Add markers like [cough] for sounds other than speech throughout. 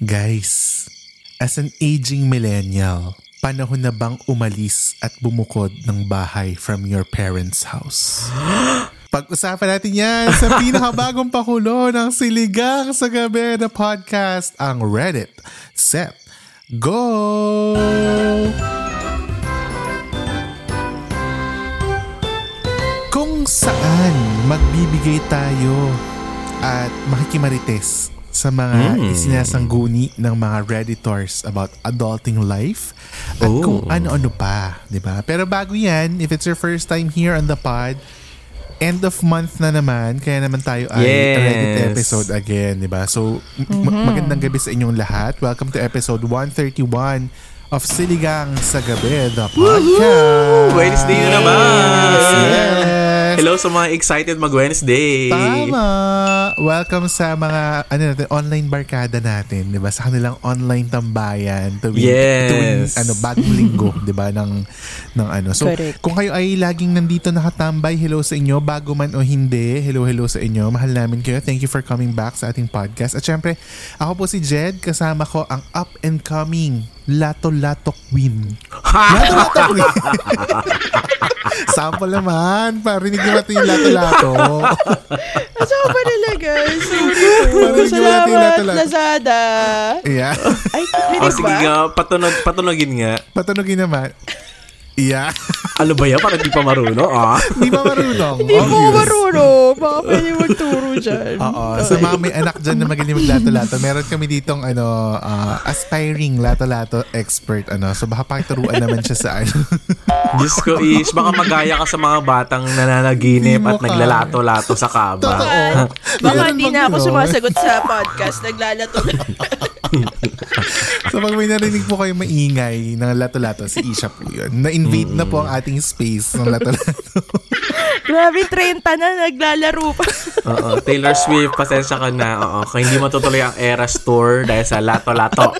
Guys, as an aging millennial, panahon na bang umalis at bumukod ng bahay from your parents' house? [gasps] Pag-usapan natin yan sa [laughs] pinakabagong pakulo ng Siligang sa Gabi na podcast, ang Reddit. Set, go! Kung saan magbibigay tayo at makikimarites sa mga isinasangguni ng mga redditors about adulting life at kung ano-ano pa, 'di ba? Pero bago 'yan, if it's your first time here on the pod, end of month na naman, kaya naman tayo ay Yes. Reddit episode again, 'di ba? So m- ma- magandang gabi sa inyong lahat. Welcome to episode 131 of Siligang sa Gabi, the podcast. Wednesday na naman! Yes. Hello sa mga excited mag-Wednesday! Tama! Welcome sa mga ano natin, online barkada natin, 'di ba? Sa kanilang online tambayan tuwing, Yes. tuwing ano bagong linggo, 'di ba? ng ng ano. So, Correct. kung kayo ay laging nandito nakatambay, hello sa inyo, bago man o hindi, hello hello sa inyo. Mahal namin kayo. Thank you for coming back sa ating podcast. At syempre, ako po si Jed, kasama ko ang up and coming Lato Lato Queen. Lato Lato Queen. [laughs] Sample naman. Parinig nyo natin yung Lato Lato. Asawa pa nila guys. Hindi mo natin Salamat, natala- Lazada. Yeah. Ay, Oh, sige nga, patunog, patunogin nga. Patunogin naman. Yeah. [laughs] Ano ba yan? Parang di pa marunong, ah. Hindi pa marunong. Hindi po marunong. Baka pwede magturo dyan. Oo. Sa mga may anak dyan na magaling maglato-lato, meron kami ditong ano, ah, aspiring lato-lato expert. ano So baka pakituruan naman siya sa ano. [laughs] Diyos ko is, baka magaya ka sa mga batang nananaginip at naglalato-lato sa kama. Totoo. [laughs] Baka hindi na ako ganon? sumasagot sa podcast. Naglalato. So pag may narinig po kayo maingay ng lato-lato, si Isha po yun. Na-invade na po ang ating space ng lato-lato. [laughs] Grabe, 30 na. Naglalaro pa. Oo, Taylor Swift, pasensya ka na. Oo, kung hindi matutuloy ang Eras Tour dahil sa lato-lato.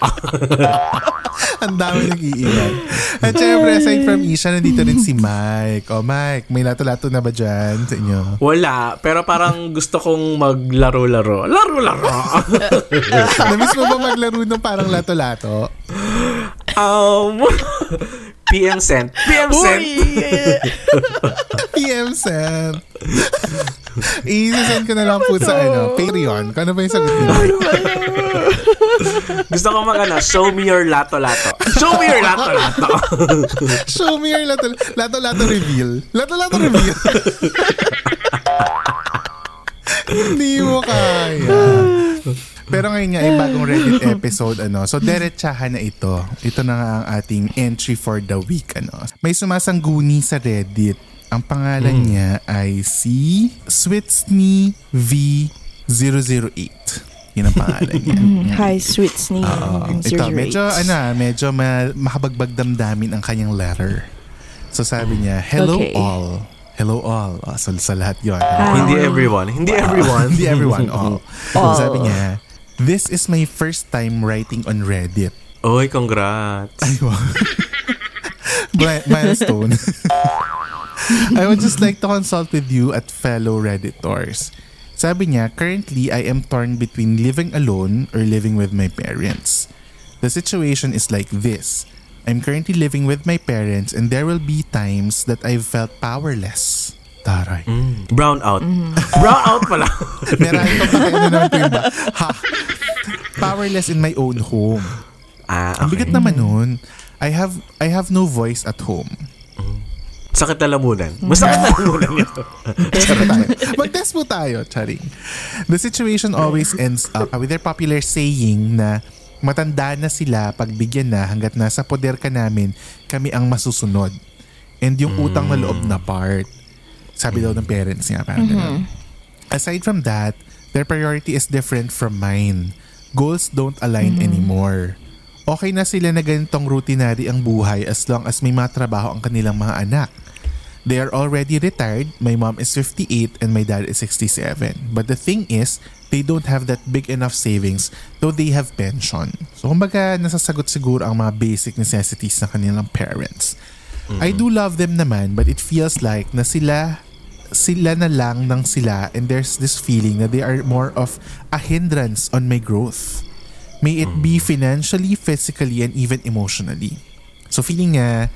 [laughs] ang dami nag-iingat. At syempre, aside from Isha, nandito rin si Mike. O Mike, may lato-lato na ba dyan sa inyo? Wala, pero parang gusto kong maglaro-laro. Laro-laro! [laughs] Namiss mo ba maglaro ng parang lato-lato? um, PM sent. PM sent. [laughs] PM sent. I-send ko na lang po sa ano, Patreon. Kung ano ba yung sagot niyo? Gusto ko mag ano, show me your lato-lato. Show me your lato-lato. [laughs] Show me your lato, lato-lato reveal. Lato-lato reveal. [laughs] Hindi mo kaya. Pero ngayon nga ay bagong Reddit episode ano. So diretsahan na ito. Ito na nga ang ating entry for the week ano. May sumasangguni sa Reddit. Ang pangalan niya ay si Switsney V008. Yun ang pangalan niya. [laughs] Hi, sweet sneeze. Ito, medyo, ano, ah, medyo ma- makabagbag damdamin ang kanyang letter. So sabi niya, hello Okay. all. Hello all. Oh, so, sa lahat yun. hindi everyone. Hindi everyone. [laughs] Hindi everyone, all. So sabi niya, this is my first time writing on Reddit. Oy, congrats. Ay, wow. [laughs] Mi- Milestone. [laughs] I would just like to consult with you at fellow Redditors. Sabi niya, currently I am torn between living alone or living with my parents. The situation is like this. I'm currently living with my parents and there will be times that I've felt powerless. Taray. Brown out. Brown out pala. [laughs] Meron ito pa ano naman po yung ba? Ha? Powerless in my own home. ah, Ang okay. bigat naman nun. I have I have no voice at home. Sakit na lamunan. Masakit na [laughs] lamunan ito. Mag-test po tayo, charing. The situation always ends up with their popular saying na matanda na sila pagbigyan na hanggat nasa poder ka namin, kami ang masusunod. And yung utang na loob na part. Sabi daw ng parents niya, parang ganun. Aside from that, Their priority is different from mine. Goals don't align anymore. Okay na sila na ganitong routinary ang buhay as long as may matrabaho ang kanilang mga anak. They are already retired. My mom is 58 and my dad is 67. But the thing is, they don't have that big enough savings though they have pension. So kumbaga nasasagot siguro ang mga basic necessities ng kanilang parents. I do love them naman but it feels like na sila sila na lang ng sila and there's this feeling na they are more of a hindrance on my growth. May it be financially, physically, and even emotionally. So feeling niya,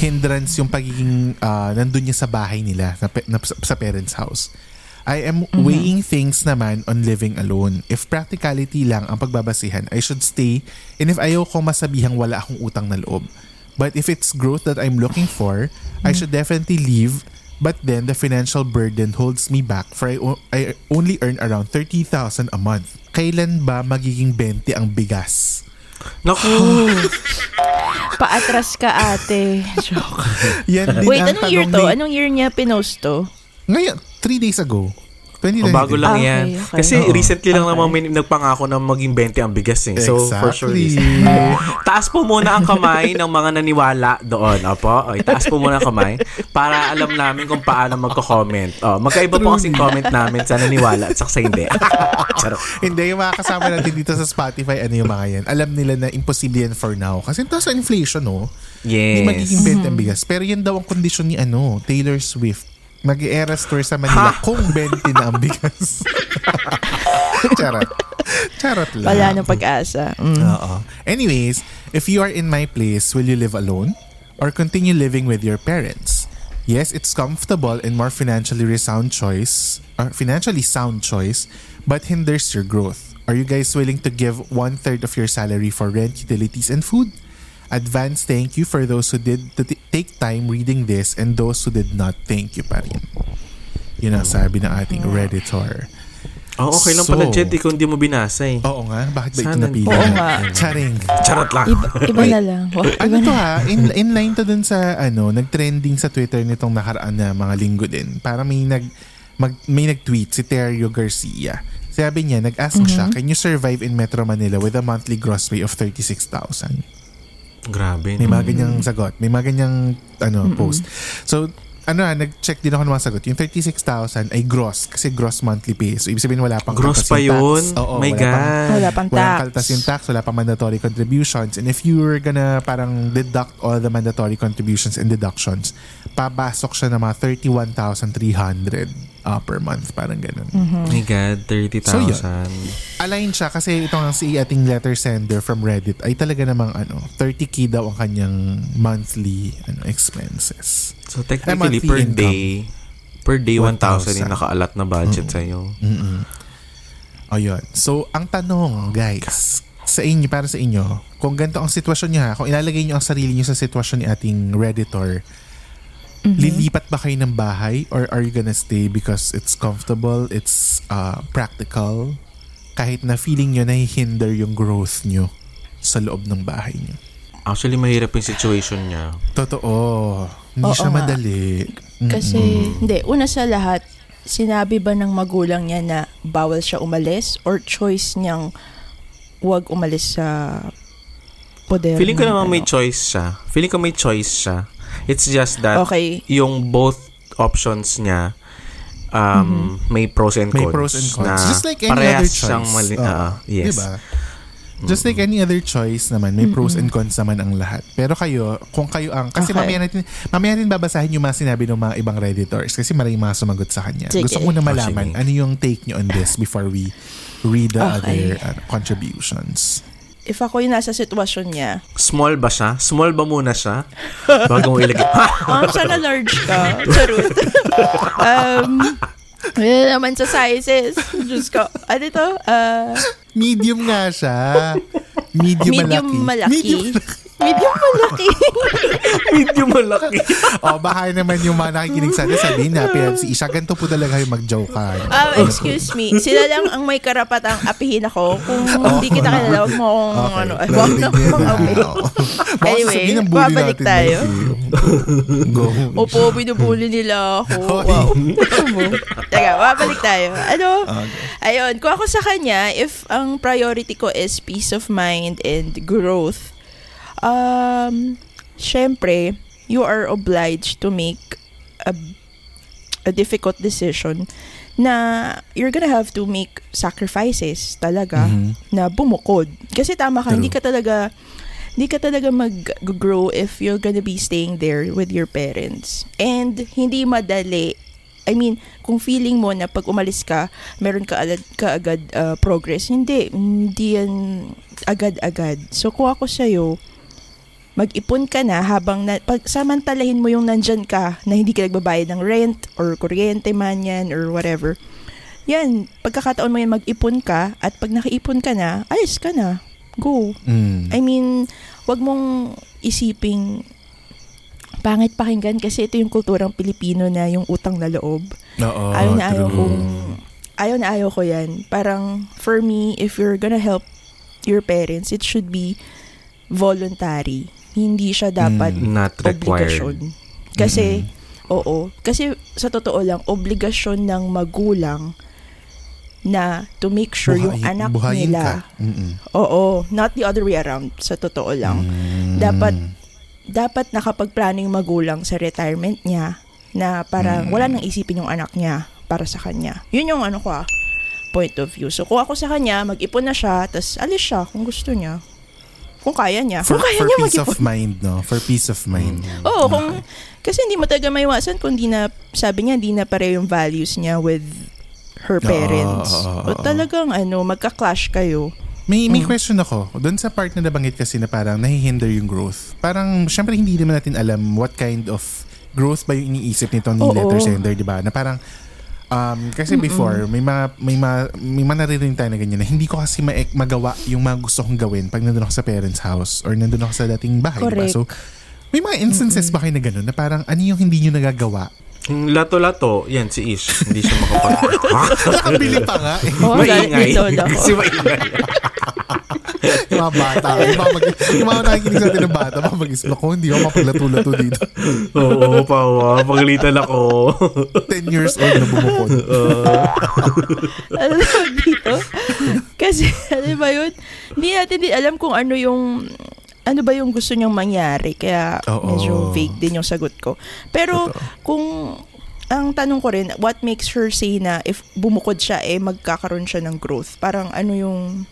hindrance yung pagiging ah, nandun niya sa bahay nila, na, na, sa parents' house. I am weighing things naman on living alone. If practicality lang ang pagbabasihan, I should stay and if ayaw ko masabihang wala akong utang na loob. But if it's growth that I'm looking for, I should definitely leave but then the financial burden holds me back for I, o- I only earn around 30,000 a month. Kailan ba magiging 20 ang bigas? Naku! [sighs] Paatras ka ate. Joke. Yan din Wait, ang anong year to? ni- Anong year niya pinost to? Ngayon, three days ago. O, 2019. bago lang Okay, yan. okay. Kasi Oo. recently lang Okay. naman may nagpangako na maging 20 ang bigas eh. So, for sure. Exactly. [laughs] Taas po muna ang kamay ng mga naniwala doon. Opo, okay, taas po muna ang kamay para alam namin kung paano magko-comment. Oh, magkaiba po kasing comment namin sa naniwala at sa hindi. [laughs] Hindi, yung mga kasama natin dito sa Spotify, ano yung mga yan. Alam nila na imposible yan for now. Kasi taas sa inflation, no? Hindi Yes. magiging benta ang bigas. Pero yan daw ang kondisyon ni ano, Taylor Swift. Mag-era store sa Manila Ha? kung 20 na ang bigas. [laughs] Charot. Charot lang. Wala nang pag-asa. Mm. Oo. Anyways, if you are in my place, will you live alone or continue living with your parents? Yes, it's comfortable and more financially sound choice, or financially sound choice, but hinders your growth. Are you guys willing to give one third of your salary for rent, utilities, and food? Advance thank you for those who did to t- take time reading this and those who did not. Thank you pa rin. Yun ang sabi ng ating Redditor. Oh, okay lang pala, So- Jet, ikaw hindi mo binasa eh. Oo nga, bakit ba ito napili? Oo nga. Charing. Charot lang. Iba, iba na lang. Wow, iba Ano na. to ha? In, in line to dun sa ano, nag-trending sa Twitter nitong nakaraan na mga linggo din. Para may nag mag, may nag-tweet si Terrio Garcia. Sabi niya, nag-ask siya, can you survive in Metro Manila with a monthly gross pay of 36,000? Grabe. May mga ganyang sagot. May mga ganyang ano, post. So, ano ha, nag-check din ako ng mga sagot. Yung 36,000 ay gross kasi gross monthly pay. So, ibig sabihin wala pang Gross kaltas pa yung tax. yun? Oo, My wala pang- God. Wala pang tax. kaltas yung tax, wala pang mandatory contributions. And if you were gonna parang deduct all the mandatory contributions and deductions, papasok siya ng mga 31,300 uh, per month. Parang ganun. My God, 30,000. So, yun. Align siya kasi itong si ating letter sender from Reddit ay talaga namang ano, 30k daw ang kanyang monthly ano, expenses. So, technically, per income. day, per day 1,000 1,000. yung nakaalat na budget sa'yo. O yun. So, ang tanong, guys, sa inyo, para sa inyo, kung ganito ang sitwasyon niya, kung ilalagay niyo ang sarili niyo sa sitwasyon ni ating Redditor, lilipat ba kayo ng bahay or are you gonna stay because it's comfortable, it's uh, practical, kahit na feeling niyo nahihinder yung growth niyo sa loob ng bahay niyo? Actually, mahirap yung situation niya. Totoo. Hindi Oo siya nga. madali. Mm. Kasi, hindi. Una sa lahat, sinabi ba ng magulang niya na bawal siya umalis or choice niyang wag umalis sa poder? Feeling ko ng naman may ano? choice siya. Feeling ko may choice siya. It's just that Okay. yung both options niya um, may pros and cons. May pros and cons. Na Just like any parehas other choice. siyang mali- Oo. ah, yes. Diba? Just like any other choice naman, may pros and cons naman ang lahat. Pero kayo, kung kayo ang... Kasi Okay. mamaya natin, mamaya natin babasahin yung mga sinabi ng mga ibang redditors kasi maraming mga sumagot sa kanya. Sige. Gusto ko na Oh, malaman sige. ano yung take nyo on this before we read the Okay. other uh, contributions. If ako yung nasa sitwasyon niya, Small ba siya? Small ba muna siya? Bago mo [laughs] ilagay. Ha! ah, sana large ka. [laughs] Charot. um, yun naman sa sizes. Diyos ko. Ano ito? Uh, Medium nga siya. Medium, medium malaki. malaki. Medium malaki. Medium malaki. [laughs] Medyo malaki. [laughs] o baka naman yung mga nakikinig sa atin sabihin na, pero si Isha, ganito po talaga yung mag-jokean. Ah, excuse me. Sila lang ang may karapatang apihin ako. Kung hindi kita [laughs] kilala, huwag mo akong ano. Ay, wag na akong okay. Baka Anyway, sabihin ng bully babalik natin, tayo. Go. Opo, binubuli nila ako. Wow. Teka, babalik tayo. Ano? Ayun, kung ako sa kanya, if ang priority ko is peace of mind and growth, um, syempre, you are obliged to make a, a difficult decision na you're gonna have to make sacrifices talaga Mhm. na bumukod. Kasi tama ka, True. hindi ka talaga hindi ka talaga mag-grow if you're gonna be staying there with your parents. And hindi madali. I mean, kung feeling mo na pag umalis ka, meron ka agad, kaagad uh, progress. Hindi. Hindi yan agad-agad. So, kung ako sa'yo, mag-ipon ka na habang na, pag samantalahin mo yung nandyan ka na hindi ka nagbabayad ng rent or kuryente man yan or whatever. Yan, pagkakataon mo yan mag-ipon ka at pag nakaipon ka na, ayos ka na. Go. Mm. I mean, wag mong isiping pangit pakinggan kasi ito yung kulturang Pilipino na yung utang na loob. Oo, ayaw na ayaw kong ayaw na ayaw ko yan. Parang for me, if you're gonna help your parents, it should be voluntary. Hindi siya dapat Mm, Not obligasyon. required. Kasi, oo. Kasi sa totoo lang, obligasyon ng magulang na to make sure yung Buhay- anak buhayin nila ka. Mm-mm. Oo, not the other way around, sa totoo lang. Mm. Dapat, dapat nakapagplano yung magulang sa retirement niya na parang Mm. wala nang isipin yung anak niya para sa kanya. Yun yung ano ko ah, point of view. So, kung ako sa kanya, mag-ipon na siya, tas alis siya kung gusto niya. Kung kaya niya. For, kung kaya for niya peace mag-ipon. of mind, no? For peace of mind. Oo, kung, kasi hindi mo talaga maiwasan kung di na, sabi niya, di na pareho yung values niya with her parents. Oo, oo, o oo. talagang ano, magka-clash kayo. May, Mm. may question ako. Doon sa part na nabanggit kasi na parang nahihinder yung growth. Parang, syempre hindi naman natin alam what kind of growth ba yung iniisip nito ni letter sender, di ba? Na parang, um, kasi before, may mga, may mga, may mga naririnig tayo na ganyan na hindi ko kasi ma- magawa yung mga gusto kong gawin pag nandun ako sa parents' house or nandun ako sa dating bahay, di ba? Correct. So, may mga instances ba kayo na gano'n na parang ano yung hindi nyo nagagawa? Yung Lato-lato, yan si Ish. Hindi siya makapag... [laughs] Nakabili pa nga eh. Oo, maingay. [laughs] Kasi maingay. Yung mga bata. Yung mga, mag, yung mga nakikinig sa atin ng bata, mga mag-isip ko, hindi ako mapaglato-lato dito. Oo, pawa. Pagalitan ako. 10 years old na bumukod. [laughs] ano tawag dito? Kasi, ano ba yun? Hindi natin din alam kung ano yung ano ba yung gusto niyang mangyari. Kaya Oo. medyo vague din yung sagot ko. Pero Totoo. kung ang tanong ko rin, what makes her say na if bumukod siya, eh magkakaroon siya ng growth? Parang ano yung,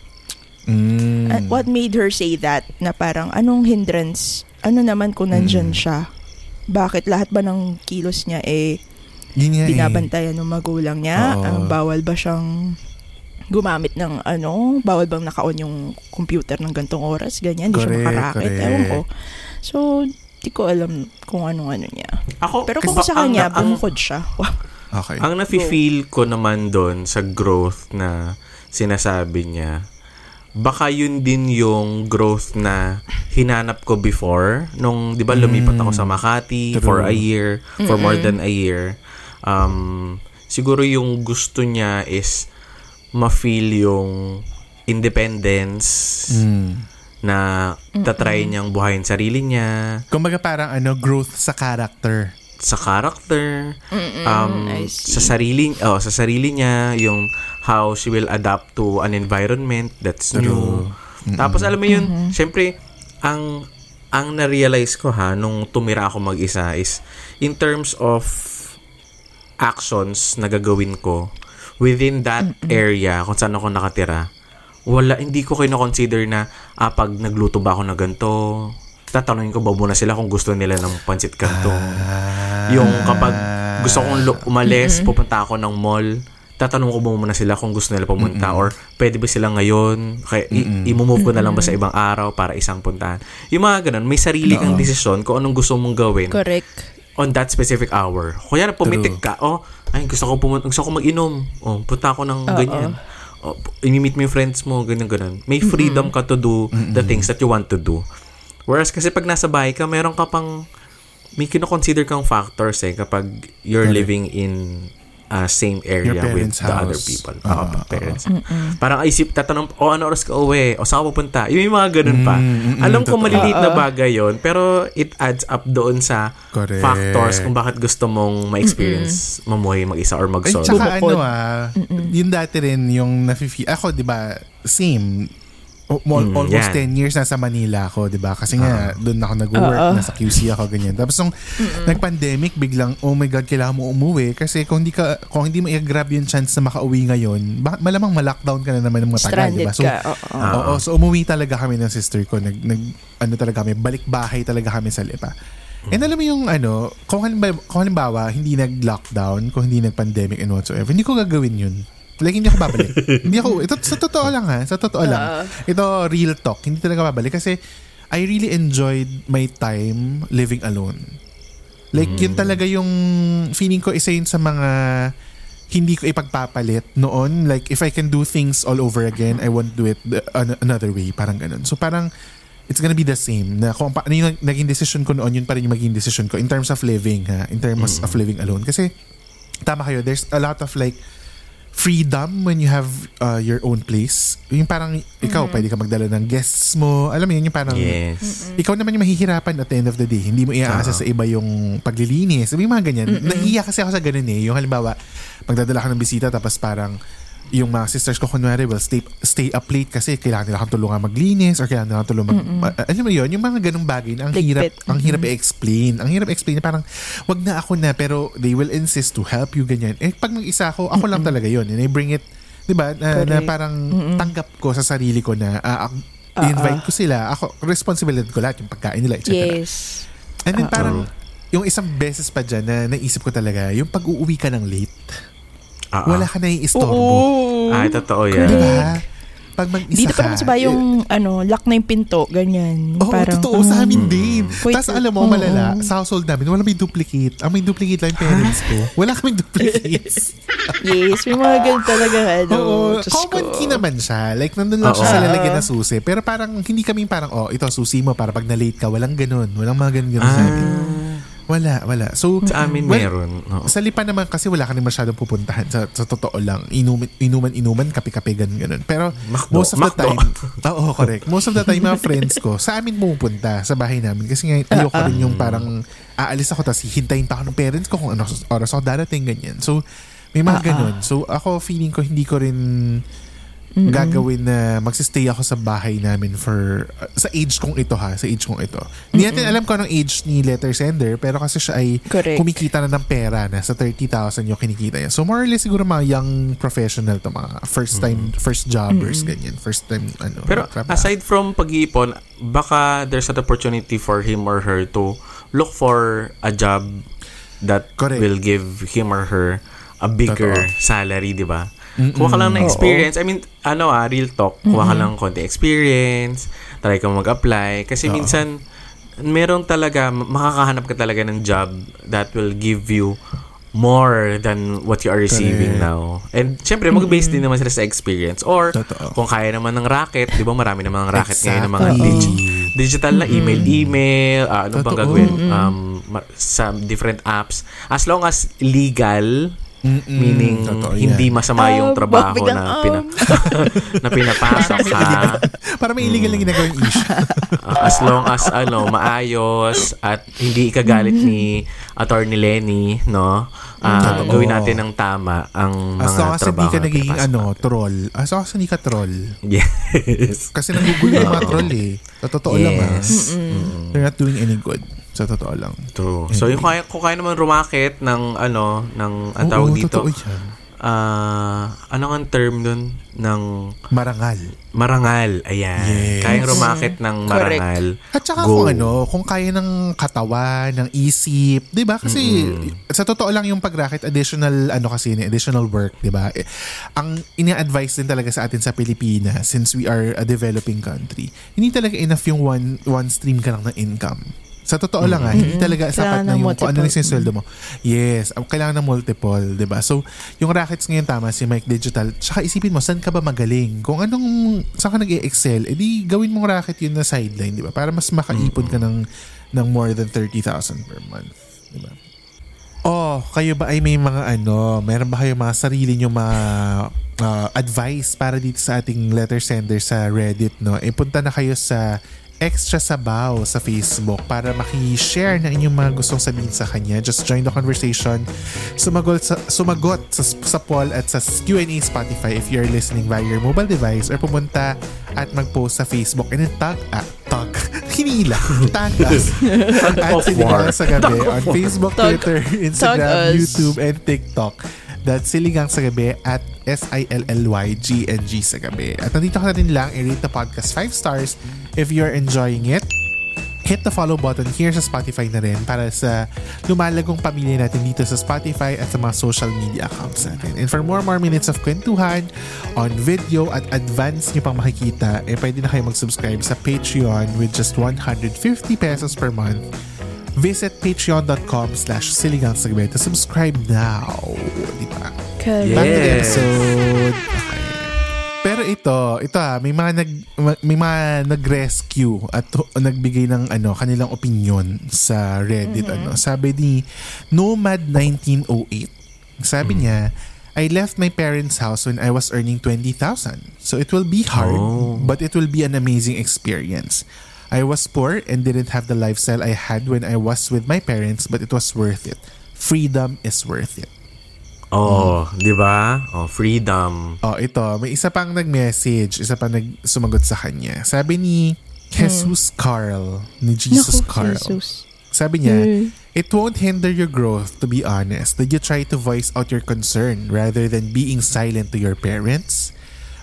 Mm. uh, what made her say that? Na parang anong hindrance? Ano naman kung nandyan Mm. siya? Bakit lahat ba ng kilos niya eh Yun eh. binabantayan ng magulang niya? Oo. Ang bawal ba siyang gumamit ng ano? Bawal bang naka-on yung computer ng gantong oras? Ganyan, hindi siya makarakit. Ewan ko. So, di ko alam kung anong ano niya. Ako, Pero kung sa kanya, ang, siya. [laughs] Okay. ang nafe-feel ko naman doon sa growth na sinasabi niya, baka yun din yung growth na hinanap ko before nung 'di ba lumipat ako sa Makati True. for a year for more than a year um siguro yung gusto niya is ma-feel yung independence Mm. na tatry niyang buhayin sarili niya Kumbaga parang ano, growth sa character. Sa character um sa sarili oh sa sarili niya yung how she will adapt to an environment that's new. Tapos alam mo yun syempre ang ang na-realize ko ha nung tumira ako mag-isa is in terms of actions na gagawin ko within that area kung saan ako nakatira wala hindi ko kino-consider na ah, pag nagluto ba ako na ganito tatanungin ko ba muna sila kung gusto nila ng pancit kanto yung kapag gusto kong umalis, pupunta ako ng mall, tatanong ko ba muna sila kung gusto nila pumunta or pwede ba sila ngayon, kaya i- i-move ko na lang ba sa ibang araw para isang puntahan. Yung mga ganun, may sarili kang desisyon kung anong gusto mong gawin Correct. on that specific hour. Kaya na pumitik ka, oh, ay gusto ko pumunta, gusto ko mag-inom. Oh, punta ako ng ganyan. Oh, ini-meet mo yung friends mo, ganyan ganun. May freedom ka to do the things that you want to do. Whereas kasi pag nasa bahay ka, meron ka pang, may kinoconsider kang factors eh kapag you're Correct. living in uh, same area with parents' the other house. people. Oo, ah, parents. Parang isip, tatanong, o ano oras ka uwi? O saan ka pupunta? Yung mga ganun pa. Mm, mm, Alam ko maliliit na bagay yon pero it adds up doon sa Correct. factors kung bakit gusto mong ma-experience mamuhay mag-isa or Ay, mag-solo. tsaka Bumukod. ano ah, yung dati rin yung nafifi, ako di ba, same. O- mo- Mm, almost yan. 10 years nasa Manila ako, di ba? Kasi nga, doon ako nag-work, Oo. nasa QC ako, ganyan. Tapos nung nag-pandemic, biglang, oh my God, kailangan mo umuwi. Kasi kung hindi ka, kung hindi mo i-grab yung chance na makauwi ngayon, ba- malamang ma-lockdown ka na naman ng matagal, di ba? So, ka. Oo. Ah. Oo, so umuwi talaga kami ng sister ko. Nag, nag ano talaga kami, balik bahay talaga kami sa Lipa. And alam mo yung ano, kung halimbawa, kung halimbawa hindi nag-lockdown, kung hindi nag-pandemic and whatsoever, hindi ko gagawin yun. Like, hindi ako babalik. [laughs] hindi ako, ito, sa totoo lang ha, sa totoo lang. Ito, real talk, hindi talaga babalik kasi I really enjoyed my time living alone. Like, yun talaga yung feeling ko isa yun sa mga hindi ko ipagpapalit noon. Like, if I can do things all over again, I won't do it the- an- another way. Parang ganun. So, parang, it's gonna be the same. Na kung pa, ano yung nag- naging decision ko noon, yun pa rin yung magiging decision ko in terms of living, ha? In terms of living alone. Kasi, tama kayo, there's a lot of like, freedom when you have uh, your own place. Yung parang, ikaw, pwede ka magdala ng guests mo. Alam mo yun, yung parang, Yes. ikaw naman yung mahihirapan at the end of the day. Hindi mo iaasa sa iba yung paglilinis. Sabi mga ganyan. Nahiya kasi ako sa ganun eh. Yung halimbawa, magdadala ka ng bisita tapos parang yung mga sisters ko kunwari will stay, stay up late kasi kailangan nila akong tulungan maglinis or kailangan nila tulungan mag... ma- alam mo yun, yung mga ganung bagay na ang hirap, Ligpit. ang hirap i-explain. Ang hirap i-explain. Parang, wag na ako na pero they will insist to help you ganyan. Eh, pag mag-isa ako, ako lang talaga yun. And I bring it, di ba, na, na parang tanggap ko sa sarili ko na ak- i-invite ko sila. Ako, responsibility ko lahat, yung pagkain nila, etc. Yes. And then Oo. parang, yung isang beses pa dyan na naisip ko talaga, yung pag-uuwi ka ng late, Ah, ah. wala ka na iistorbo. Oo. Ay, totoo Di yan. ba? Pag mag-isa Dito pa naman ka, sa bahay yung ano, lock na yung pinto, ganyan. Oo, Parang, totoo. Sa amin din. Wait, Tapos alam mo, malala, sa household namin, wala may duplicate. Ang may duplicate lang yung parents ko. Wala kaming duplicates. [laughs] Yes, may mga ganun talaga. Ano, Oo. Diyos Common ko. key naman siya. Like, nandun lang siya Oo. sa lalagyan na susi. Pero parang, hindi kami parang, oh, ito susi mo para pag na-late ka. Walang ganun. Walang mga ganun, ganun sa amin. Wala, wala. So, Sa amin well, meron. Oo. Sa Lipa naman kasi wala ka rin masyadong pupuntahan. Sa, sa totoo lang. Inuman, inuman, inuman, kape-kape, ganun, ganun. Pero Macdo. most of the Macdo. time, oo, correct. Most of the time, mga friends ko, sa amin pumupunta, sa bahay namin. Kasi nga, ayoko rin yung parang aalis ako tapos hintayin pa ako ng parents ko kung ano oras ako darating, ganyan. So, may mga ganun. So, ako feeling ko hindi ko rin gagawin na magsistay ako sa bahay namin for uh, sa age kong ito ha? Sa age kong ito. Hindi natin alam kung anong age ni letter sender pero kasi siya ay Correct. kumikita na ng pera na sa 30,000 yung kinikita niya. So more or less siguro mga young professional to mga first time first jobbers ganyan. First time ano Pero aside from pag-iipon, baka there's an opportunity for him or her to look for a job that Correct. will give him or her a bigger Totoo. salary, di ba? Kuha ka lang ng experience. I mean, ano ah, real talk. Kuha ka lang konti experience. Try ka mag-apply. Kasi Oo. minsan, meron talaga, makakahanap ka talaga ng job that will give you more than what you are receiving Correct. now. And syempre, mag-base din naman sila sa experience. Or, Totoo. kung kaya naman ng racket, di ba marami namang racket ngayon ng mga Exactly. digi- digital na email, email, ah, ano bang Totoo. gagawin um, sa different apps. As long as legal, Mm-mm. meaning Totoo hindi yan. masama yung Ah, trabaho biglang, na, pina, [laughs] na pinapasok ka. para may illegal lang ginagawang issue Ah, [laughs] as long as ano maayos at hindi ikagalit ni Attorney Lenny, no? Ah, Totoo. gawin natin ng tama ang as mga long as hindi trabaho ka na nagiging pinapasok ano troll as long as hindi ka troll Yes. kasi nanggugulo yung mga [laughs] troll eh totoo lang ah Yes. they're not doing any good sa totoo lang True. So, yung kaya, kung kaya naman rumakit ng, ano, ng, ang Oo, tawag dito, totoo yan. ah, ano nga ang term dun? Ng marangal marangal. Ayan. Yes. Kayang rumakit ng marangal. At saka Go. kung ano, kung kaya ng katawan, ng isip, 'di ba? Kasi sa totoo lang yung pag-racket additional ano kasi ni additional work, 'di ba? Eh, Ang ini-advise din talaga sa atin sa Pilipinas since we are a developing country. Hindi talaga enough yung one one stream ka lang ng income. Sa totoo lang ha, hindi talaga sapat Kailangan na ng yung kung ano multiple. na yung sweldo mo. Yes, ang- kailangan ng multiple, 'di ba? So, yung rackets ngayon tama si Mike Digital. Tsaka isipin mo saan ka ba magaling? Kung anong saan ka nag-excel, edi gawin mong racket yun na sideline, 'di ba? Para mas makaipon ka ng ng more than 30,000 per month, 'di ba? Oh, kayo ba ay may mga ano, meron ba kayo mga sarili nyo mga ah, advice para dito sa ating letter sender sa Reddit, no? Eh, punta na kayo sa Extra Sabaw sa Facebook para maki-share ng inyong mga gustong sabihin sa kanya. Just join the conversation. Sumagot sa, sumagot sa, sa poll at sa Q&A Spotify if you're listening via your mobile device or pumunta at mag-post sa Facebook and then tag, ah, tag, [laughs] hinila, tag us at sa Gabi on. Facebook, Twitter, tag Instagram. YouTube, and TikTok. That's Siligang sa Gabi at S-I-L-L-Y-G-N-G sa Gabi. At nandito ka na rin lang, i-rate the podcast 5 stars if you're enjoying it. Hit the follow button here sa Spotify na rin para sa lumalagong pamilya natin dito sa Spotify at sa mga social media accounts natin. And for more more minutes of kwentuhan on video at advance nyo pang makikita, eh pwede na kayo mag-subscribe sa Patreon with just 150 pesos per month Visit patreon.com slash siligang sa gabi to subscribe now. Di ba? Correct. Back to the Yes. episode. Okay. Pero ito, ito ha, may mga nag may mga nag-rescue at nagbigay ng ano kanilang opinion sa Reddit ano. Sabi ni Nomad 1908. Sabi niya, I left my parents' house when I was earning 20,000. So it will be hard, but it will be an amazing experience. I was poor and didn't have the lifestyle I had when I was with my parents, but it was worth it. Freedom is worth it. Oh, di ba? Oh, freedom. Oh, ito. May isa pang nag-message. Isa pang nag sumagot sa kanya. Sabi ni Jesus Carl. Ni Jesus Naku, Carl. Jesus. Sabi niya, It won't hinder your growth, to be honest. Did you try to voice out your concern rather than being silent to your parents?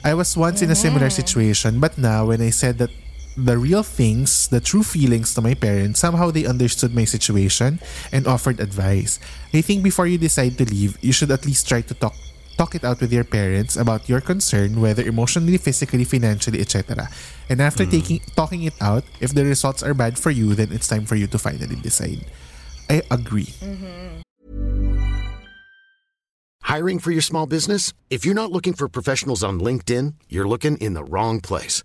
I was once in a similar situation, but now when I said that the real things, the true feelings to my parents, somehow they understood my situation and offered advice. I think before you decide to leave, you should at least try to talk talk it out with your parents about your concern, whether emotionally, physically, financially, etc. And after hmm. taking talking it out, if the results are bad for you, then it's time for you to finally decide. I agree. Mm-hmm. Hiring for your small business? If you're not looking for professionals on LinkedIn, you're looking in the wrong place.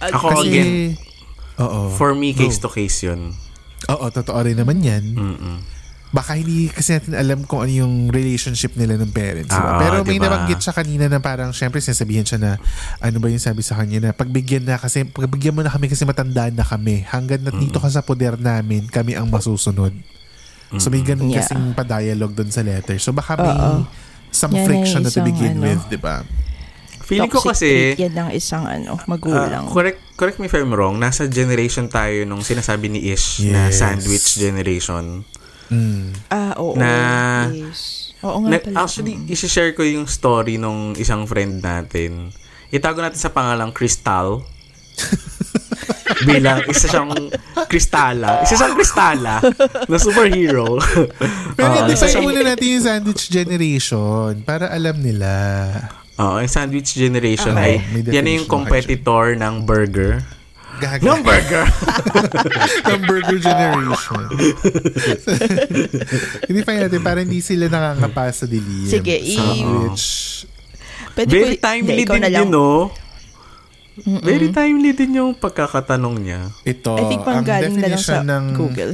Ako Kasi, again, oo. for me, case to case yun. Oo, totoo rin naman yan. Baka hindi kasi natin alam kung ano yung relationship nila ng parents. diba? Ah, Pero may diba? nabanggit siya kanina na parang syempre sinasabihan siya na ano ba yung sabi sa kanya na pagbigyan na kasi pagbigyan mo na kami kasi matandaan na kami. Hanggang na dito ka sa poder namin, kami ang masusunod. So may ganun Yeah. kasing pa-dialogue doon sa letter. So baka may Oo. some Yan friction na to begin ano. with, di ba? Feeling ko Toxic kasi, trait yan ng isang ano, ah, magulang. correct, correct me if I'm wrong, nasa generation tayo nung sinasabi ni Ish na Yes. sandwich generation. Mm. ah, oo. na- yes. Oo nga Na, pala. actually, isi-share ko yung story nung isang friend natin. Itago natin sa pangalang Crystal. [laughs] Bilang isa siyang kristala. Isa siyang kristala na superhero. Pero Oo, isa define siyang- muna natin yung sandwich generation para alam nila. Oo, yung sandwich generation Oo, ay yan yung competitor ng burger. Gaga. Ng burger! [laughs] ng burger generation. [laughs] Hindi pa natin, para hindi sila nakakapa sa dilim. Sige, i- Sandwich. Pwede Very ko- timely din yun, no? Very timely din yung pagkakatanong niya. Ito, I think ang galing na lang sa definition ng... Google.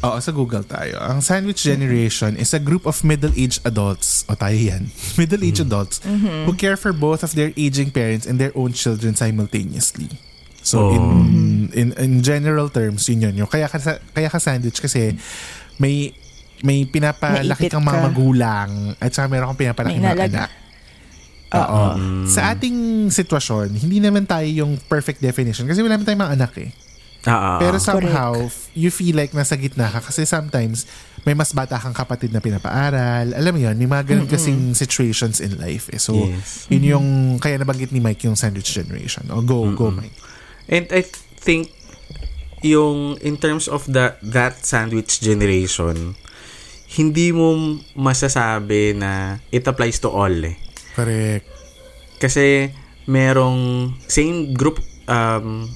Oo, sa Google tayo. Ang sandwich generation is a group of middle-aged adults, o tayo yan, [laughs] middle-aged adults who care for both of their aging parents and their own children simultaneously. So Oh. in in in general terms, yun yun. Yung kaya ka kaya ka sandwich kasi may may pinapalaki Naipit kang mga ka. magulang at saka meron kang pinapalaki mga anak. Oo. Sa ating sitwasyon, hindi naman tayo yung perfect definition kasi wala naman tayong mga anak eh. Ah, ah, Pero ah. somehow, f- you feel like nasa gitna ka kasi sometimes may mas bata kang kapatid na pinapaaral. Alam mo yun, may mga ganun kasing situations in life. Eh. So, Yes. yun yung, kaya nabanggit ni Mike yung sandwich generation. O go, go Mike. And I think yung in terms of the that sandwich generation, hindi mo masasabi na it applies to all eh. Correct. Kasi merong same group um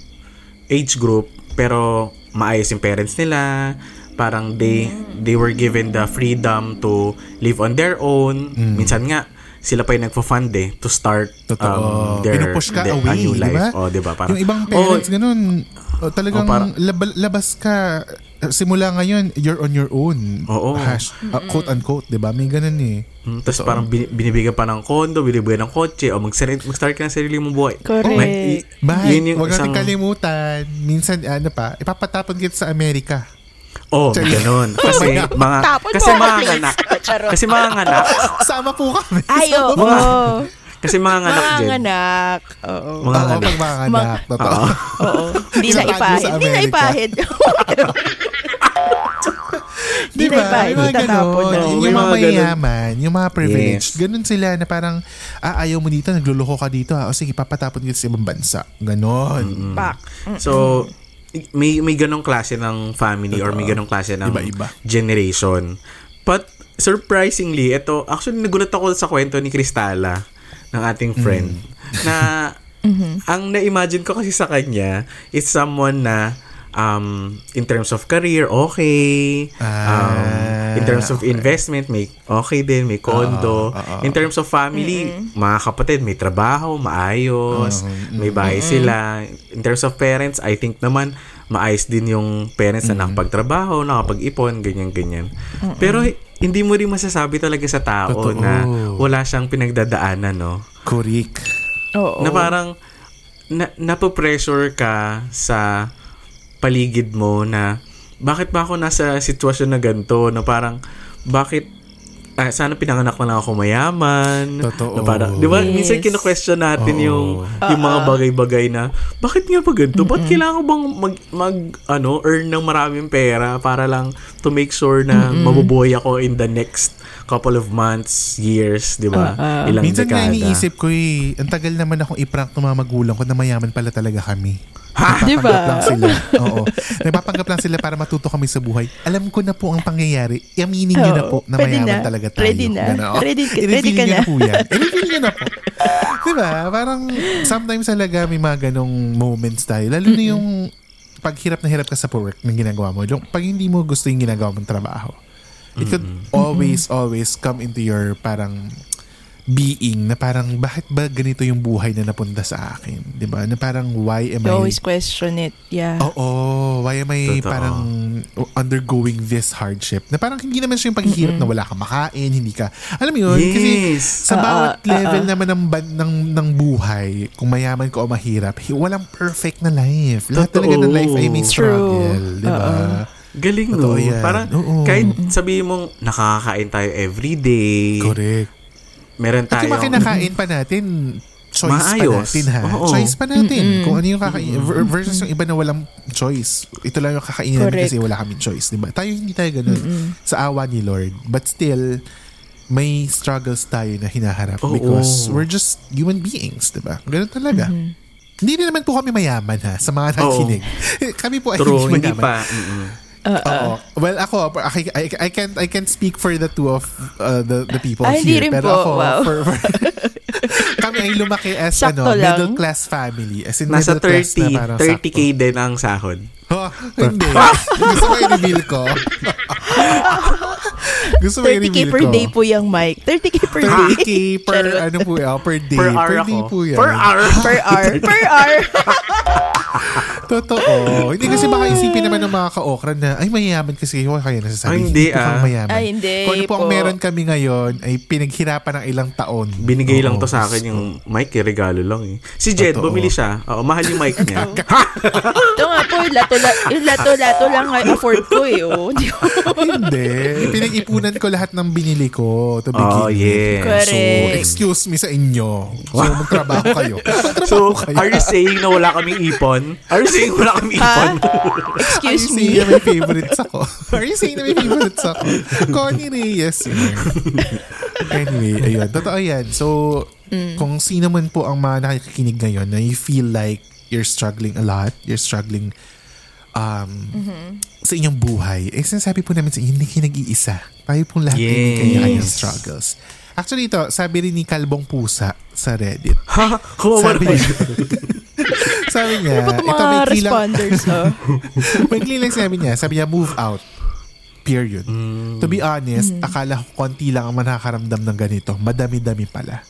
age group pero maayos yung parents nila parang they they were given the freedom to live on their own minsan nga sila pa yung nagfo-fund eh to start Totoo. um, their, Pinupush ka their- away, new life. Oh, di ba? Parang, yung ibang oh, parents, ganun. O, talagang Oh, parang- lab- labas ka. Simula ngayon, you're on your own. Oo. Hash, uh, quote unquote, di ba? May ganun eh. Mm, Tapos parang bin- binibigyan pa ng kondo, binibigyan ng kotse, o mag-start, ka ng sarili mong buhay. Correct. May- i- Bye. yun yung Huwag natin isang- kalimutan. Minsan, ano pa, ipapatapon kita sa Amerika. Oh, ganun. [laughs] Kasi mga, Tapon kasi mga anak, kasi mga anak, Sama po kami. Ay, oo. Kasi mga anak, Mga Jen. anak. Oo. Mga Oo, anak. pag mga anak. Totoo. Oo. Hindi na Kinatago ipahid. sa Hindi na Amerika. ipahid. Hindi na Diba? ipahid. Yung mga na. Oo, Yung may mga mga ganon. mayayaman, yung mga privileged. Yes. Ganun sila na parang, ah, ayaw mo dito, nagluloko ka dito. Ah, o sige, papatapon kita sa ibang bansa. Ganon. Pak. So, may may ganong klase ng family or may ganong klase ng Iba-iba. generation. But surprisingly, ito actually nagulat ako sa kwento ni Cristala ng ating friend na [laughs] ang na-imagine ko kasi sa kanya is someone na um, in terms of career, okay. um, in terms of investment, may okay din, may condo. in terms of family, mga kapatid, may trabaho, maayos, may bahay sila. In terms of parents, I think naman, maayos din yung parents na nakapagtrabaho, nakapag-ipon, ganyan-ganyan. Pero hindi mo rin masasabi talaga sa tao Totoo. na wala siyang pinagdadaanan, no? Kurik. Oo. na parang na, napo-pressure ka sa paligid mo na bakit ba ako nasa sitwasyon na ganito na parang bakit ah, sana pinanganak na lang ako mayaman Totoo. na parang di ba Yes. minsan kino-question natin Oo. yung yung mga bagay-bagay na bakit nga ba ganito ba't kailangan ko bang mag, mag ano earn ng maraming pera para lang to make sure na mabubuhay ako in the next couple of months years di ba ilang Minsan nga dekada iniisip ko eh, ang tagal naman akong iprank ng mga magulang ko na mayaman pala talaga kami. Ha? Diba? Nagpapanggap lang sila. Oo. Nagpapanggap lang sila para matuto kami sa buhay. Alam ko na po ang pangyayari. Iaminin niyo na Oo. po na mayaman na. talaga tayo. Ready na. Ganon. Ready I-reveal ready ka niyo na. po yan. I-reveal niyo na po. diba? Parang sometimes talaga may mga ganong moments tayo. Lalo na yung pag hirap na hirap ka sa work ng ginagawa mo. Yung pag hindi mo gusto yung ginagawa mong trabaho. It could always, always come into your parang being na parang bakit ba ganito yung buhay na napunta sa akin? 'Di ba? Na parang why am I You always question it. Yeah. Oo, why am I Totoo. parang undergoing this hardship? Na parang hindi naman siya yung paghihirap na wala kang makain, hindi ka. Alam mo yun? Kasi Yes. sa Ah, bawat ah, level naman ng, ban- ng, ng buhay, kung mayaman ka o mahirap, hi- walang perfect na life. Lahat Totoo. talaga ng life ay may struggle. Di ba? Galing Totoo no. yan. Parang Oo. kahit sabihin mong nakakakain tayo everyday. Correct. Meron At yung mga tayo. kinakain pa natin, choice Maayos. pa natin ha. Oo. Choice pa natin. Kung ano yung kakain. ver- Versus yung iba na walang choice. Ito lang yung kakainin namin kasi wala kaming choice. Diba? Tayo hindi tayo ganun sa awa ni Lord. But still, may struggles tayo na hinaharap Oo. because we're just human beings. Diba? Ganun talaga. Hindi rin naman po kami mayaman ha sa mga nakikinig. [laughs] kami po ay True, hindi hindi mayaman. pa. Mm-mm. Oo. Well, ako, I, I, I can't I can't speak for the two of uh, the the people hindi here. pero po. ako, Wow. for, for, [laughs] kami ay lumaki as Sakto ano, lang. middle class family. As in Nasa middle class na 30, parang 30k din ang sahod. sakto. Oh, hindi. [laughs] Gusto mo i-reveal ko? [laughs] Gusto mo 30k i-reveal per ko? day po yung mic. 30k per day. 30k per ano po yan, per day. Per hour day ako. po yan. Per hour. per hour. per hour. [laughs] Totoo. Hindi kasi baka isipin naman ng mga ka-okra na, ay, mayayaman kasi kayo. Kaya nasasabi, Ay, hindi, ah. mayaman. Ay, hindi Kung ano po ang po. meron kami ngayon, ay pinaghirapan ng ilang taon. Binigay lang Oo. to sa akin yung mic, eh, regalo lang eh. Si Jed, Totoo. bumili siya. Oo, mahal yung mic niya. [laughs] Ito nga po, yung lato-lato lato-lato lang afford ko eh. Oh. [laughs] Hindi ko. Pinag-ipunan ko lahat ng binili ko to begin Oh, with. yes. So, excuse me sa inyo. So, magtrabaho kayo. [laughs] Magtrabaho So, kayo. are you saying na wala kaming ipon? Are you saying wala kaming ipon? Are you Excuse saying me. na may favorites ako? [laughs] Are you saying na may favorites ako? Connie Reyes. Anyway, ayun. Totoo yan. So, kung sino man po ang mga nakikinig ngayon na you feel like you're struggling a lot, you're struggling um, sa inyong buhay, eh sinasabi po namin sa inyo, hindi kayo nag-iisa. Tayo pong lahat yes. may kanya-kanyang struggles. Actually, ito, sabi rin ni Kalbong Pusa sa Reddit. Ha? Kawawa Sabi niya, [laughs] sabi niya, Ano itong ito mga may kilang, responders, oh? [laughs] Maigli lang sabi niya. Sabi niya, move out. Period. To be honest, akala ko konti lang ang manakaramdam ng ganito. Madami-dami pala.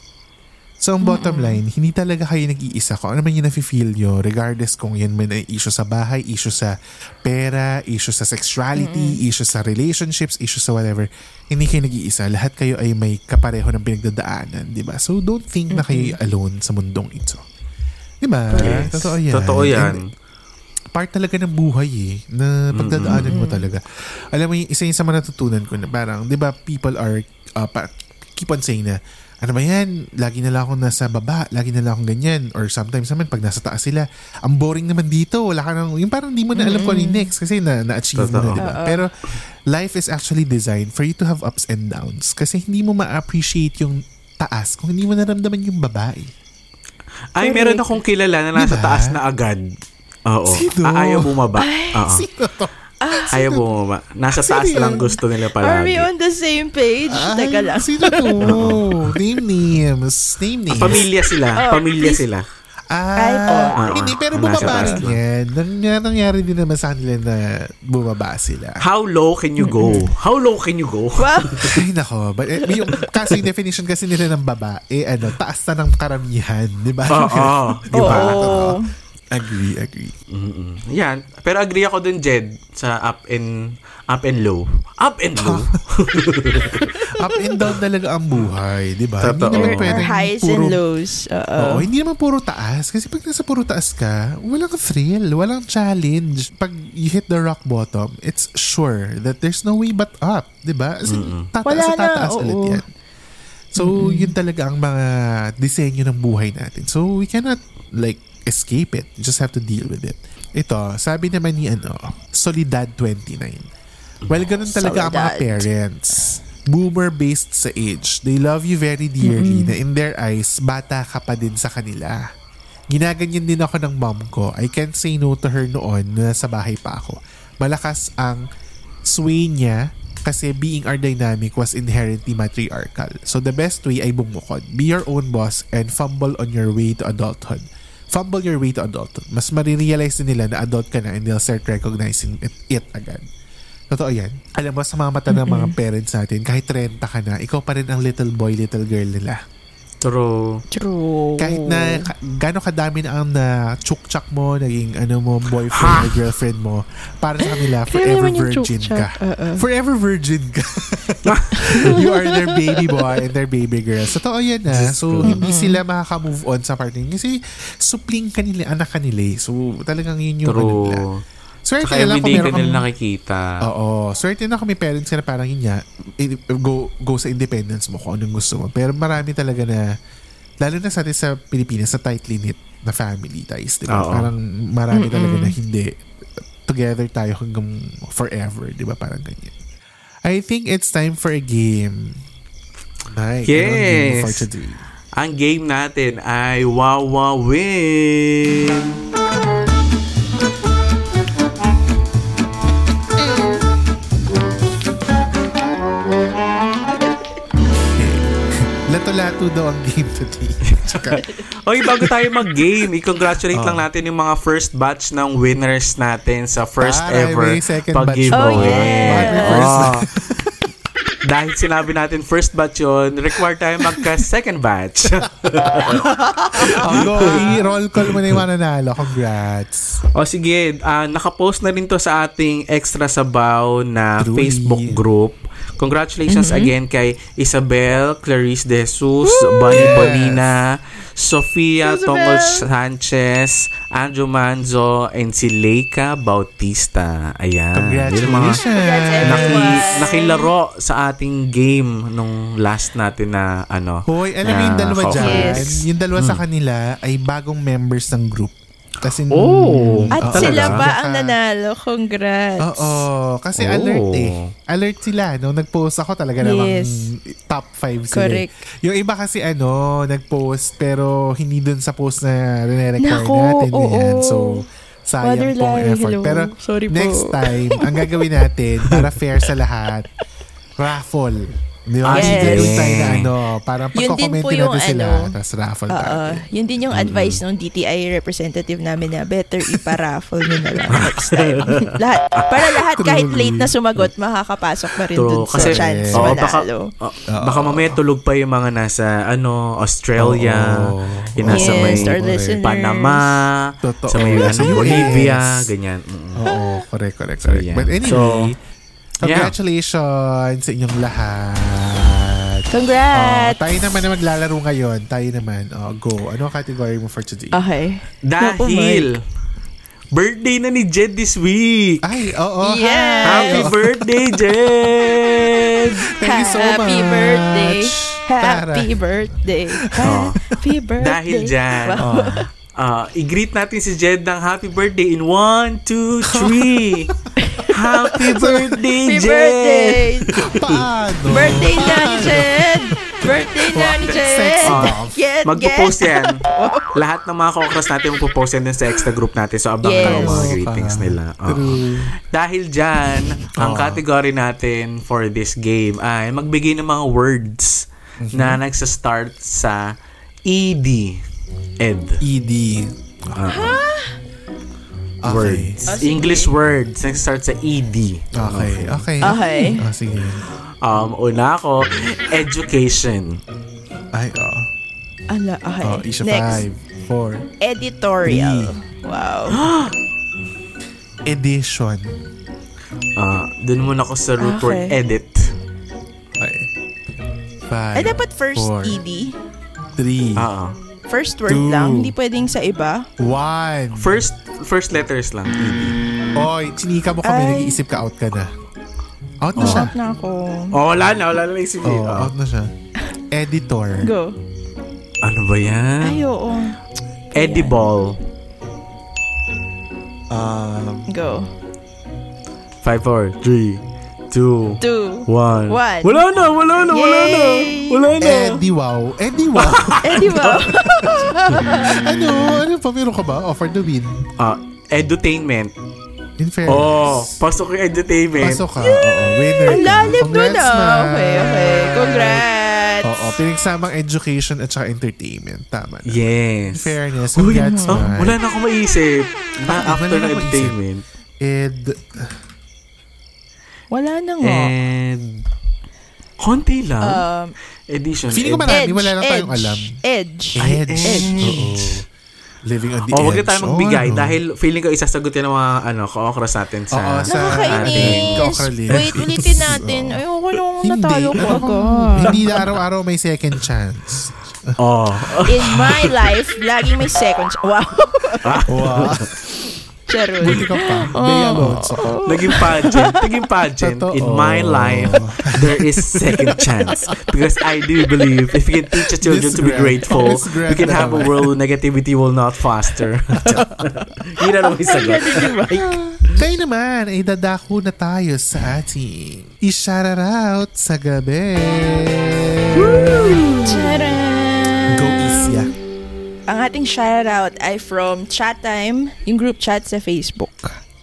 So, ang bottom line, hindi talaga kayo nag-iisa ko. Ano man yung nafe-feel nyo, regardless kung yan man ay issue sa bahay, issue sa pera, issue sa sexuality, issue sa relationships, issue sa whatever, hindi kayo nag-iisa. Lahat kayo ay may kapareho ng pinagdadaanan, di ba? So, don't think na kayo alone sa mundong ito. Di ba? Yes. Totoo yan. Totoo yan. And part talaga ng buhay eh, na pagdadaanan mo talaga. Alam mo, yung isa yung sa mga natutunan ko na parang, di ba, people are, uh, pa, keep on saying na, ano ba yan, lagi na lang ako nasa baba, lagi na lang akong ganyan, or sometimes naman, pag nasa taas sila, ang boring naman dito, wala ka nang, yung parang di mo na alam kung ano yung next, kasi na, na-achieve mo na, Totoo. di ba? Pero, life is actually designed for you to have ups and downs, kasi hindi mo ma-appreciate yung taas kung hindi mo naramdaman yung babae. Ay, meron akong kilala na nasa Diba? taas na agad. Oo. Sino? Ah, ayaw bumaba. Oo. Sino to? Ayaw bumaba. Nasa taas Sino lang gusto nila Are we palagi. on the same page? Ay, Teka lang. Sino to? [laughs] Name names. Name names. Pamilya sila. Oh, Pamilya please. sila. Ay. Ah, Oo. hindi, pero Nasa bumaba rin yan. Nangyari, nangyari din naman sa kanila na bumaba sila. How low can you go? How low can you go? [laughs] Ay, nako. But, eh, yung, kasi yung definition kasi nila ng baba, eh, ano, taas na ng karamihan. Di ba? Oo. Di ba? Oo. Agree, agree. Mm-mm. Yan. Pero agree ako dun, Jed, sa up and up and low. Up and low. [laughs] Up and down talaga ang buhay. Di ba? Totoo. Hindi naman There pwedeng are highs puro- and lows. Oo. Oo, hindi naman puro taas. Kasi pag nasa puro taas ka, walang thrill, walang challenge. Pag you hit the rock bottom, it's sure that there's no way but up. Di ba? As in, tataas Wala sa na, tataas oo. ulit yan. So, yun talaga ang mga disenyo ng buhay natin. So, we cannot like escape it. You just have to deal with it. Ito, sabi naman ni ano, Solidad29. Well, ganun talaga ang mga Solidad. parents. Boomer-based sa age. They love you very dearly na in their eyes, bata ka pa din sa kanila. Ginaganyan din ako ng mom ko. I can't say no to her noon na sa bahay pa ako. Malakas ang sway niya kasi being our dynamic was inherently matriarchal. So the best way ay bumukod. Be your own boss and fumble on your way to adulthood. Fumble your way to adulthood. Mas marirealize din nila na adult ka na and they'll start recognizing it, it agad. Totoo yan. Alam mo, sa mga mata ng mga parents natin, kahit 30 ka na, ikaw pa rin ang little boy, little girl nila. True. True. Kahit na ka, gano'ng kadami na ang na chuk-chak mo, naging ano mo, boyfriend or girlfriend mo, para sa kanila, forever virgin ka. Oo. Forever virgin ka. you are their baby boy and their baby girl. So, totoo yan na. So, hindi sila makaka-move on sa partner. Kasi, supling kanila, anak kanila. eh. So, talagang yun yung ano nila. Swerte Saka na lang kung meron nila kang... nakikita. Oo. Swerte na kung may parents ka na parang yun nga, i- go, go sa independence mo kung anong gusto mo. Pero marami talaga na, lalo na sa atin sa Pilipinas, sa tightly knit na family ties. Diba? Oo. Parang marami talaga na hindi. Together tayo hanggang forever. Di ba? Parang ganyan. I think it's time for a game. Mike, ano ang game Yes. for today? Ang game natin ay Wawa Win. Lato-lato daw ang game today. [laughs] Oy, bago tayo [laughs] mag-game, i-congratulate Oh. lang natin yung mga first batch ng winners natin sa first Taray, ever batch pag-giveaway. Oh, yeah. Oh. [laughs] dahil sinabi natin first batch yun, require tayo magka second batch. Oh, go, i-roll call mo na yung mananalo. Congrats. o sige, ah, nakapost na rin to sa ating extra sabaw na Truly. Facebook group. Congratulations Mm-hmm. again kay Isabel, Clarice De Jesus, Bonnie Yes. Bonina, Sofia Isabel. Tongol Sanchez, Andrew Manzo, and si Leica Bautista. Ayan. Ang mga Congratulations. naki, nakilaro sa ating game nung last natin na ano. Hoy, alam mo yung dalawa dyan, Yes. yung dalawa sa kanila ay bagong members ng group. Kasi, Oh. At Oo, sila talaga? ba ang nanalo? Congrats. Oo, kasi Oh. alert eh. Alert sila. No? Nag-post ako talaga namang Yes. top 5 sila. Correct. Yung iba kasi ano, nag-post pero hindi dun sa post na re-record Nako, natin. oo. So, sayang Mother pong effort. hello. Pero Sorry po. next time, ang gagawin natin para fair sa lahat, raffle. Di ba? Yes. Kasi ganun tayo na ano, parang Yun din po pagkakommente yung natin sila, ano, tapos raffle natin. Yun din yung advice ng DTI representative namin na better iparaffle nyo na lang next time. [laughs] lahat, para lahat kahit late na sumagot, makakapasok pa rin True. dun Kasi, sa chance oo, baka, manalo. oh, baka mamaya tulog pa yung mga nasa, ano, Australia, Oo. yung nasa yes, may. Panama, Totoo. sa may ano. Bolivia, ganyan. Mm. Oo, correct, correct, So, correct. yan. But anyway, So, congratulations sa inyong lahat. Congrats! Oh, tayo naman na maglalaro ngayon. Tayo naman. Oh, go. Ano ang category mo for today? Okay. Dahil, birthday na ni Jed this week. Ay, oo. Yes! Happy [laughs] birthday, Jed! Thank you so Happy much. birthday. Tara. Happy birthday. Happy birthday. Dahil dyan, Wow. oh, ah, i-greet natin si Jed ng happy birthday in 1, 2, 3. Happy [laughs] birthday, Happy birthday. Paano? Birthday na ni Jed. Birthday na ni Jed. Sex off. Get, Magpo-post get. yan. [laughs] Lahat ng mga kokras natin magpo-post yan sa extra group natin. So, abangan Yes. yes. mga greetings nila. True. Dahil dyan, ang Oo. category natin for this game ay magbigay ng mga words Mhm. na nagsa-start sa ED. Ed. ED. Okay. Words. Oh, sige. English words. Nagsa-start sa ED. Okay. Okay. Okay. Ah, sige. Um, una ako, education. Ay, oh. Ala, okay. Oh, issue Next. 5, 4. Editorial. Wow. [gasps] Edition. Ah, dun muna ako sa root word Okay. edit. Okay. 5, Ay, dapat first E four, ED. 3, Oo. First word Two. lang. Hindi pwedeng sa iba. 1. First first letters lang. Oy, chinika mo kami, Ay. nag-iisip ka out ka na. Out na siya. Out na ako. Oh, wala na, wala na lang isipin. Oh, Ah. out na siya. Editor. Go. Ano ba yan? Ay, oo. Edible. Um, Go. 5, 4, 3, 2, Two. 1. One. Wala na, wala na, wala na. Yay! Wala na. Eddie Wow. Eddie Wow. [laughs] Di ba? [laughs] ano? Ano pa? Meron ka ba? Offer the win. Ah, edutainment. In fairness. Oh, pasok yung edutainment. Pasok ka. Oo, winner Ang lalim nun Congrats, ah. Okay, okay. Congrats. Oo, pinagsamang education at saka entertainment. Tama na. In Yes. fairness, Uy, congrats, oh, man. wala na akong maisip. Na Bakit? after ng edutainment. Ed, Wala na nga. And, konti lang. Um, Edition. feeling ko marami, edge, wala lang tayong edge, alam. Edge. Edge. Edge. Oo. Living on the Oh, edge. tayo magbigay Oh, dahil feeling ko isasagot yan ng mga ano, ka-okras natin sa... Oo, sa- Nakakainis. Wait, ulitin natin. Oo. Ayoko Hindi. natalo ko agad. Hindi na araw-araw may second chance. Oh. In my life, laging may second ch- Wow. [laughs] Wow. [laughs] Charot. Buti ka pa. Bea Alonso. Naging pageant. Naging pageant. Totoo. In my life, there is second chance. Because I do believe if we can teach our children to be grateful, Miss Grant we can have a naman. world where negativity will not foster. [laughs] Yun na naman yung sagot. Kaya naman ay dadako na tayo sa ating i-shoutout sa gabi. Go Isya. Ang ating shoutout ay from Chat Time, yung group chat sa Facebook.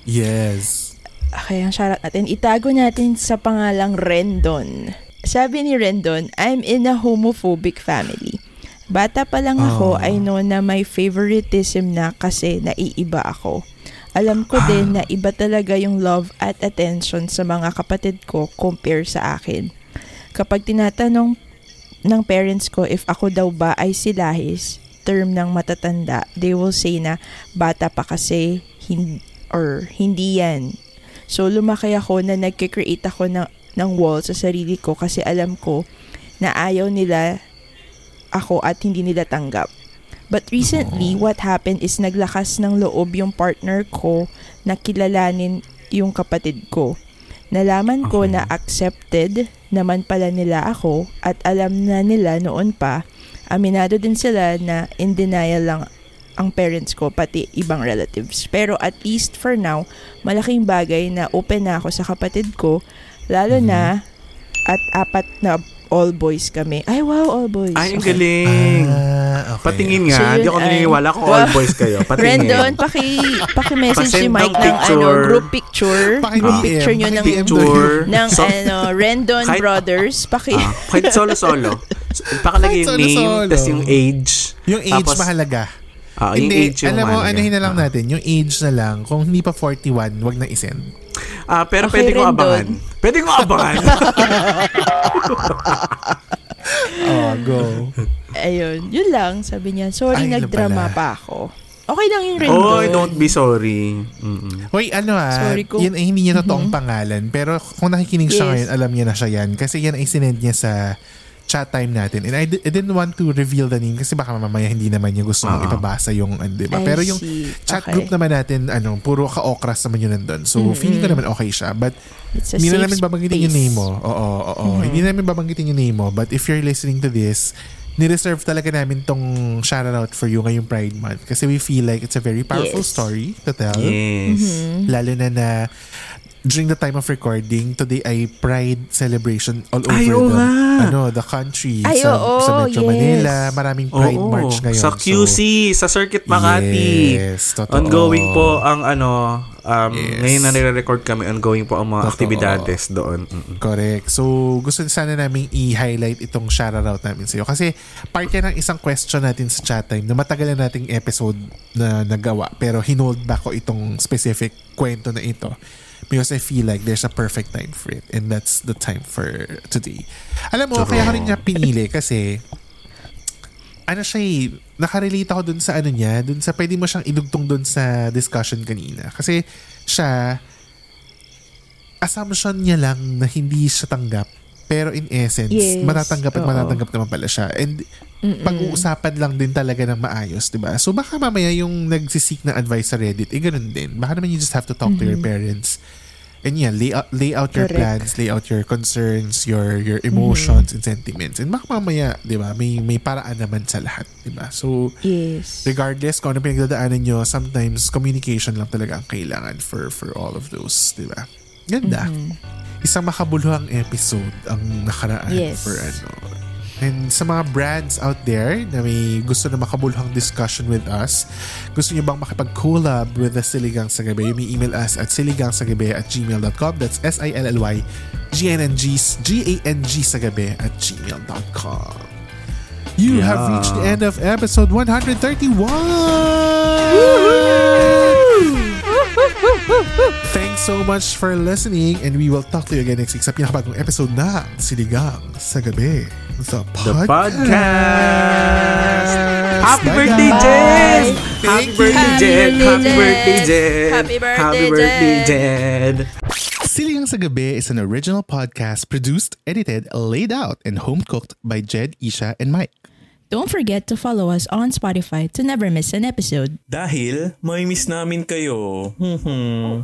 Yes. Okay, ang shoutout natin, itago natin sa pangalang Rendon. Sabi ni Rendon, I'm in a homophobic family. Bata pa lang ako, Oh. I know na may favoritism na kasi naiiba ako. Alam ko din na iba talaga yung love at attention sa mga kapatid ko compare sa akin. Kapag tinatanong ng parents ko if ako daw ba ay silahis, term ng matatanda, they will say na bata pa kasi hin- or hindi yan. So lumaki ako na nagke-create ako ng, ng wall sa sarili ko kasi alam ko na ayaw nila ako at hindi nila tanggap. But recently, what happened is naglakas ng loob yung partner ko na kilalanin yung kapatid ko. Nalaman ko Okay. na accepted naman pala nila ako at alam na nila noon pa, aminado din sila na in denial lang ang parents ko pati ibang relatives. Pero at least for now, malaking bagay na open na ako sa kapatid ko, lalo na at apat na all boys kami. Ay wow, all boys. Ay, ang Okay. galing. Ah, okay. Patingin So, nga. yun Hindi ako naniniwala kung all boys kayo. [laughs] Patingin. Rendon, paki, paki-message si Pasend Mike ng ng ano, group picture. Paki- group picture nyo ng, Picture. [laughs] ng So- ano, Rendon Kahit- Brothers. Paki, Ah, kahit solo-solo. Pakalagay yung name, tas yung age. Yung age Tapos, mahalaga. Ah, yung hindi, age yung alam mo, mahalaga. anuhin na lang Ah. natin. Yung age na lang. Kung hindi pa 41, wag na isend. Ah, pero Okay, pwede ko abangan. Pwede ko abangan. [laughs] Oh, go. [laughs] ayun, yun lang. Sabi niya, sorry, Ay, yun nagdrama pala. pa ako. Okay lang yung Rendon. Oy, don't be sorry. Mm-mm. Hoy, ano ah, Sorry kung- yun ay hindi niya totoong pangalan. Pero kung nakikinig siya Yes. ngayon, alam niya na siya yan. Kasi yan ay sinend niya sa chat time natin. And I, di- I didn't want to reveal the name kasi baka mamaya hindi naman niya gusto Ah. ipabasa yung, ano, diba? I Pero yung see. chat Okay. group naman natin, ano, puro ka-okras naman yun nandun. So, feeling ko naman okay siya. But, hindi na namin babanggitin yung space. name mo. Oo, oo, oo. Hindi na namin babanggitin yung name mo. But if you're listening to this, nireserve talaga namin tong shoutout for you ngayong Pride Month. Kasi we feel like it's a very powerful Yes. story to tell. Yes. Lalo na na during the time of recording, today ay Pride celebration all over Ay, the, nga. ano, the country. Ay, sa, oo, sa Metro yes. Manila, maraming Pride Oo, March ngayon. Sa QC, sa Circuit Makati. Yes, totoo. Ongoing po ang ano, um, Yes. ngayon na nire-record kami, ongoing po ang mga Totoo. aktibidades doon. Mm-mm. Correct. So, gusto sana namin i-highlight itong shoutout namin sa'yo. Kasi part yan ng isang question natin sa chat time na matagal na nating episode na nagawa. Pero hinold back ko itong specific kwento na ito. Because I feel like there's a perfect time for it. And that's the time for today. Alam mo, True. kaya ko rin niya pinili kasi ano siya eh, nakarelate ako dun sa ano niya, dun sa pwede mo siyang idugtong dun sa discussion kanina. Kasi siya, assumption niya lang na hindi siya tanggap. Pero in essence, Yes, matatanggap at oo. matatanggap naman pala siya. And pag-uusapan lang din talaga ng maayos, di ba? So baka mamaya yung nagsisik ng advice sa Reddit, eh ganun din. Baka naman you just have to talk to your parents. And yeah, lay out, lay out your Correct. plans, lay out your concerns, your your emotions and sentiments. And baka mamaya, di ba, may, may paraan naman sa lahat, di ba? So, Yes. regardless kung ano pinagdadaanan nyo, sometimes communication lang talaga ang kailangan for for all of those, di ba? Ganda. Isang makabuluhang episode ang nakaraan Yes. for ano. And sa mga brands out there na may gusto na makabuluhang discussion with us, gusto nyo bang makipag-collab with the Siligang sa Gabi, may email us at siligangsagabi at gmail.com. That's S-I-L-L-Y G-N-N-G G-A-N-G sa gabi at gmail.com. You have Yeah. reached the end of episode 131! Thanks so much for listening and we will talk to you again next week sa pinakabagong episode na Siligang sa Gabi. The The podcast. podcast! Happy Bye, birthday. Jen! Happy birthday. Jen! Happy birthday, Jen! Happy birthday, Happy birthday, Jen. Jen! Siligang sa Gabi is an original podcast produced, edited, laid out, and home cooked by Jed, Isha, and Mike. Don't forget to follow us on Spotify to never miss an episode. Dahil may miss namin kayo. Hmm.